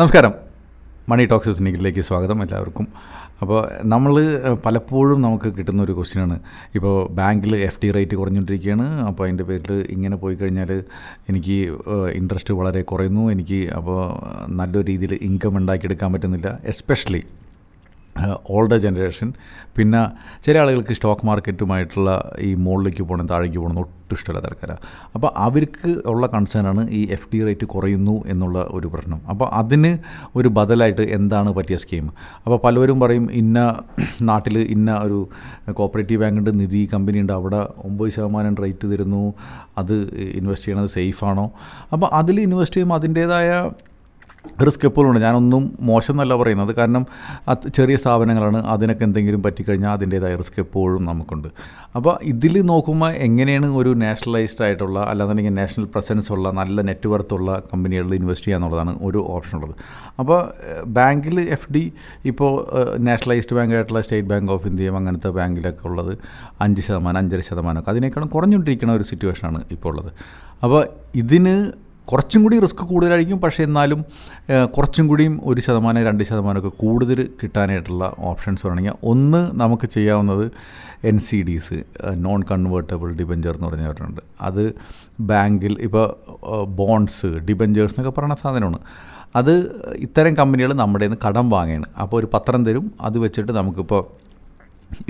നമസ്കാരം. മണി ടോക്സ് സ്നീക്കിലേക്ക് സ്വാഗതം എല്ലാവർക്കും. അപ്പോൾ നമ്മൾ പലപ്പോഴും നമുക്ക് കിട്ടുന്ന ഒരു ക്വസ്റ്റ്യനാണ്. ഇപ്പോൾ ബാങ്കിൽ എഫ് ഡി റേറ്റ് കുറഞ്ഞുകൊണ്ടിരിക്കുകയാണ്. അപ്പോൾ അതിന്റെ പേരിൽ ഇങ്ങനെ പോയി കഴിഞ്ഞാൽ എനിക്ക് ഇൻട്രസ്റ്റ് വളരെ കുറയുന്നു. എനിക്ക് അപ്പോൾ നല്ലൊരു രീതിയിൽ ഇൻകം ഉണ്ടാക്കിയെടുക്കാൻ പറ്റുന്നില്ല. എസ്പെഷ്യലി ഓൾഡർ ജനറേഷൻ പിന്നെ ചില ആളുകൾക്ക് സ്റ്റോക്ക് മാർക്കറ്റുമായിട്ടുള്ള ഈ മുകളിലേക്ക് പോകണം താഴേക്ക് പോകണം ഒട്ടും ഇഷ്ടമില്ലാത്ത ആൾക്കാരാണ് അപ്പോൾ അവർക്ക് ഉള്ള കൺസേണാണ് ഈ എഫ് ഡി റേറ്റ് കുറയുന്നു എന്നുള്ള ഒരു പ്രശ്നം. അപ്പോൾ അതിന് ഒരു ബദലായിട്ട് എന്താണ് പറ്റിയ സ്കീം അപ്പോൾ പലവരും പറയും ഇന്ന നാട്ടിൽ ഇന്ന ഒരു കോപ്പറേറ്റീവ് ബാങ്കുണ്ട് നിധി കമ്പനി ഉണ്ട് അവിടെ ഒമ്പത് ശതമാനം റേറ്റ് തരുന്നു അത് ഇൻവെസ്റ്റ് ചെയ്യണത് സേഫാണോ അപ്പോൾ അതിൽ ഇൻവെസ്റ്റ് ചെയ്യുമ്പോൾ അതിന്റേതായ റിസ്ക് എപ്പോഴും ഉണ്ട്. ഞാനൊന്നും മോശം എന്നല്ല പറയുന്നത്. കാരണം ചെറിയ സ്ഥാപനങ്ങളാണ്. അതിനൊക്കെ എന്തെങ്കിലും പറ്റിക്കഴിഞ്ഞാൽ അതിന്റേതായ റിസ്ക് എപ്പോഴും നമുക്കുണ്ട്. അപ്പോൾ ഇതിൽ നോക്കുമ്പോൾ എങ്ങനെയാണ് ഒരു നാഷണലൈസ്ഡ് ആയിട്ടുള്ള അല്ലാന്നുണ്ടെങ്കിൽ നാഷണൽ പ്രസൻസ് ഉള്ള നല്ല നെറ്റ്വർത്ത് ഉള്ള കമ്പനികളിൽ ഇൻവെസ്റ്റ് ചെയ്യുക എന്നുള്ളതാണ് ഒരു ഓപ്ഷൻ ഉള്ളത്. അപ്പോൾ ബാങ്കിൽ എഫ് ഡി ഇപ്പോൾ നാഷണലൈസ്ഡ് ബാങ്കായിട്ടുള്ള സ്റ്റേറ്റ് ബാങ്ക് ഓഫ് ഇന്ത്യയും അങ്ങനത്തെ ബാങ്കിലൊക്കെ ഉള്ളത് അഞ്ച് ശതമാനം അഞ്ചര ശതമാനമൊക്കെ അതിനേക്കാളും കുറഞ്ഞുകൊണ്ടിരിക്കുന്ന ഒരു സിറ്റുവേഷനാണ് ഇപ്പോൾ ഉള്ളത്. അപ്പോൾ ഇതിന് കുറച്ചും കൂടി റിസ്ക് കൂടുതലായിരിക്കും. പക്ഷേ എന്നാലും കുറച്ചും കൂടിയും ഒരു ശതമാനം രണ്ട് ശതമാനമൊക്കെ കൂടുതൽ കിട്ടാനായിട്ടുള്ള ഓപ്ഷൻസ് വേണമെങ്കിൽ ഒന്ന് നമുക്ക് ചെയ്യാവുന്നത് N C Ds non convertible debenture എന്ന് പറഞ്ഞവരുണ്ട് അത് ബാങ്കിൽ ഇപ്പോൾ ബോൺസ് ഡിബഞ്ചേഴ്സ് എന്നൊക്കെ പറയുന്ന സാധനമാണ്. അത് ഇത്തരം കമ്പനികൾ നമ്മുടെ നിന്ന് കടം വാങ്ങുകയാണ്. അപ്പോൾ ഒരു പത്രം തരും. അത് വെച്ചിട്ട് നമുക്കിപ്പോൾ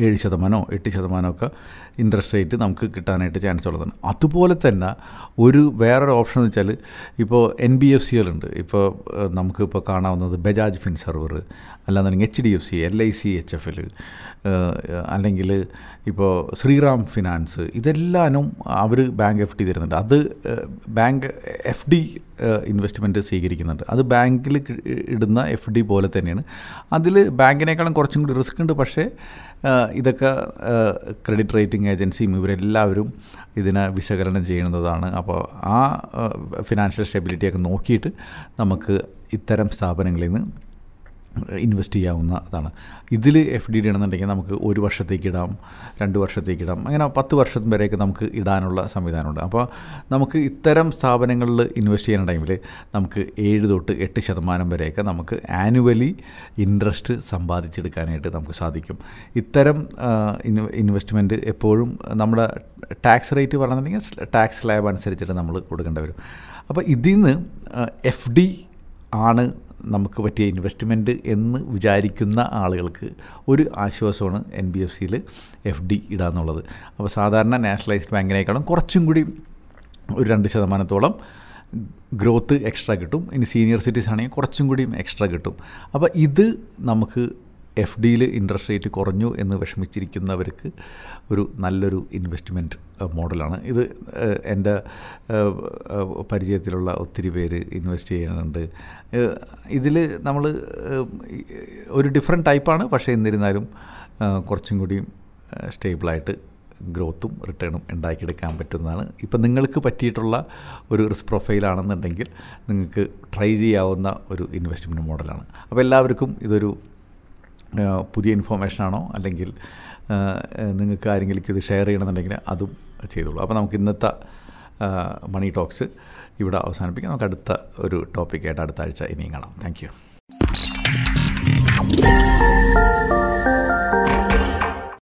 ഏഴ് ശതമാനമോ എട്ട് ശതമാനമൊക്കെ ഇൻട്രസ്റ്റ് റേറ്റ് നമുക്ക് കിട്ടാനായിട്ട് ചാൻസ് ഉള്ളതാണ്. അതുപോലെ തന്നെ ഒരു വേറൊരു ഓപ്ഷൻ എന്ന് വെച്ചാൽ ഇപ്പോൾ എൻ ബി എഫ് സികളുണ്ട് ഇപ്പോൾ നമുക്കിപ്പോൾ കാണാവുന്നത് ബജാജ് ഫിൻ സെർവർ അല്ലാന്നുണ്ടെങ്കിൽ H D F C L I C H F L അല്ലെങ്കിൽ ഇപ്പോൾ ശ്രീറാം ഫിനാൻസ് ഇതെല്ലാനും അവർ ബാങ്ക് എഫ് ഡി തരുന്നുണ്ട്. അത് ബാങ്ക് എഫ് ഡി ഇൻവെസ്റ്റ്മെന്റ് സ്വീകരിക്കുന്നുണ്ട്. അത് ബാങ്കിൽ ഇടുന്ന എഫ് ഡി പോലെ തന്നെയാണ്. അതിൽ ബാങ്കിനേക്കാളും കുറച്ചും കൂടി റിസ്ക് ഉണ്ട്. പക്ഷേ ഇതൊക്കെ ക്രെഡിറ്റ് റേറ്റിംഗ് ഏജൻസിയും ഇവരെല്ലാവരും ഇതിനെ വിശകലനം ചെയ്യുന്നതാണ്. അപ്പോൾ ആ ഫിനാൻഷ്യൽ സ്റ്റെബിലിറ്റിയൊക്കെ നോക്കിയിട്ട് നമുക്ക് ഇത്തരം സ്ഥാപനങ്ങളിൽ നിന്ന് ഇൻവെസ്റ്റ് ചെയ്യാവുന്നതാണ് ഇതിൽ എഫ് ഡി ഇടണമെന്നുണ്ടെങ്കിൽ നമുക്ക് ഒരു വർഷത്തേക്ക് ഇടാം രണ്ട് വർഷത്തേക്ക് ഇടാം അങ്ങനെ പത്ത് വർഷം വരെയൊക്കെ നമുക്ക് ഇടാനുള്ള സംവിധാനമുണ്ട്. അപ്പോൾ നമുക്ക് ഇത്തരം സ്ഥാപനങ്ങളിൽ ഇൻവെസ്റ്റ് ചെയ്യുന്ന ടൈമിൽ നമുക്ക് ഏഴ് തൊട്ട് എട്ട് ശതമാനം വരെയൊക്കെ നമുക്ക് ആനുവലി ഇൻട്രസ്റ്റ് സമ്പാദിച്ചെടുക്കാനായിട്ട് നമുക്ക് സാധിക്കും. ഇത്തരം ഇൻവെസ്റ്റ്മെന്റ് എപ്പോഴും നമ്മുടെ ടാക്സ് റേറ്റ് പറഞ്ഞിട്ടുണ്ടെങ്കിൽ ടാക്സ് ലാബ് അനുസരിച്ചിട്ട് നമ്മൾ കൊടുക്കേണ്ടി വരും. അപ്പോൾ ഇതിൽ നിന്ന് എഫ് ഡി ആണ് നമുക്ക് പറ്റിയ ഇൻവെസ്റ്റ്മെന്റ് എന്ന് വിചാരിക്കുന്ന ആളുകൾക്ക് ഒരു ആശ്വാസമാണ് എൻ ബി എഫ് സിയിൽ എഫ് ഡി ഇടുക എന്നുള്ളത് അപ്പോൾ സാധാരണ നാഷണലൈസ്ഡ് ബാങ്കിനേക്കാളും കുറച്ചും കൂടി ഒരു രണ്ട് ശതമാനത്തോളം ഗ്രോത്ത് എക്സ്ട്രാ കിട്ടും. ഇനി സീനിയർ സിറ്റീസ് ആണെങ്കിൽ കുറച്ചും കൂടിയും എക്സ്ട്രാ കിട്ടും. അപ്പോൾ ഇത് നമുക്ക് എഫ് ഡിയിൽ ഇൻട്രസ്റ്റ് റേറ്റ് കുറഞ്ഞു എന്ന് വിഷമിച്ചിരിക്കുന്നവർക്ക് ഒരു നല്ലൊരു ഇൻവെസ്റ്റ്മെന്റ് മോഡലാണ്. ഇത് എന്റെ പരിചയത്തിലുള്ള ഒത്തിരി പേര് ഇൻവെസ്റ്റ് ചെയ്യുന്നുണ്ട്. ഇതിൽ നമ്മൾ ഒരു ഡിഫറെന്റ് ടൈപ്പാണ് പക്ഷേ എന്നിരുന്നാലും കുറച്ചും കൂടിയും സ്റ്റേബിളായിട്ട് ഗ്രോത്തും റിട്ടേണും ഉണ്ടാക്കിയെടുക്കാൻ പറ്റുന്നതാണ്. ഇപ്പം നിങ്ങൾക്ക് പറ്റിയിട്ടുള്ള ഒരു റിസ്ക് പ്രൊഫൈലാണെന്നുണ്ടെങ്കിൽ നിങ്ങൾക്ക് ട്രൈ ചെയ്യാവുന്ന ഒരു ഇൻവെസ്റ്റ്മെന്റ് മോഡലാണ് അപ്പോൾ എല്ലാവർക്കും ഇതൊരു പുതിയ ഇൻഫോർമേഷനാണോ? അല്ലെങ്കിൽ നിങ്ങൾക്ക് ആരെങ്കിലും ഇത് ഷെയർ ചെയ്യണമെന്നുണ്ടെങ്കിൽ അതും ചെയ്തോളൂ. അപ്പോൾ നമുക്ക് ഇന്നത്തെ മണി ടോക്സ് ഇവിടെ അവസാനിപ്പിക്കാം. നമുക്ക് അടുത്ത ഒരു ടോപ്പിക്കായിട്ട് അടുത്ത ആഴ്ച ഇനിയും കാണാം. താങ്ക്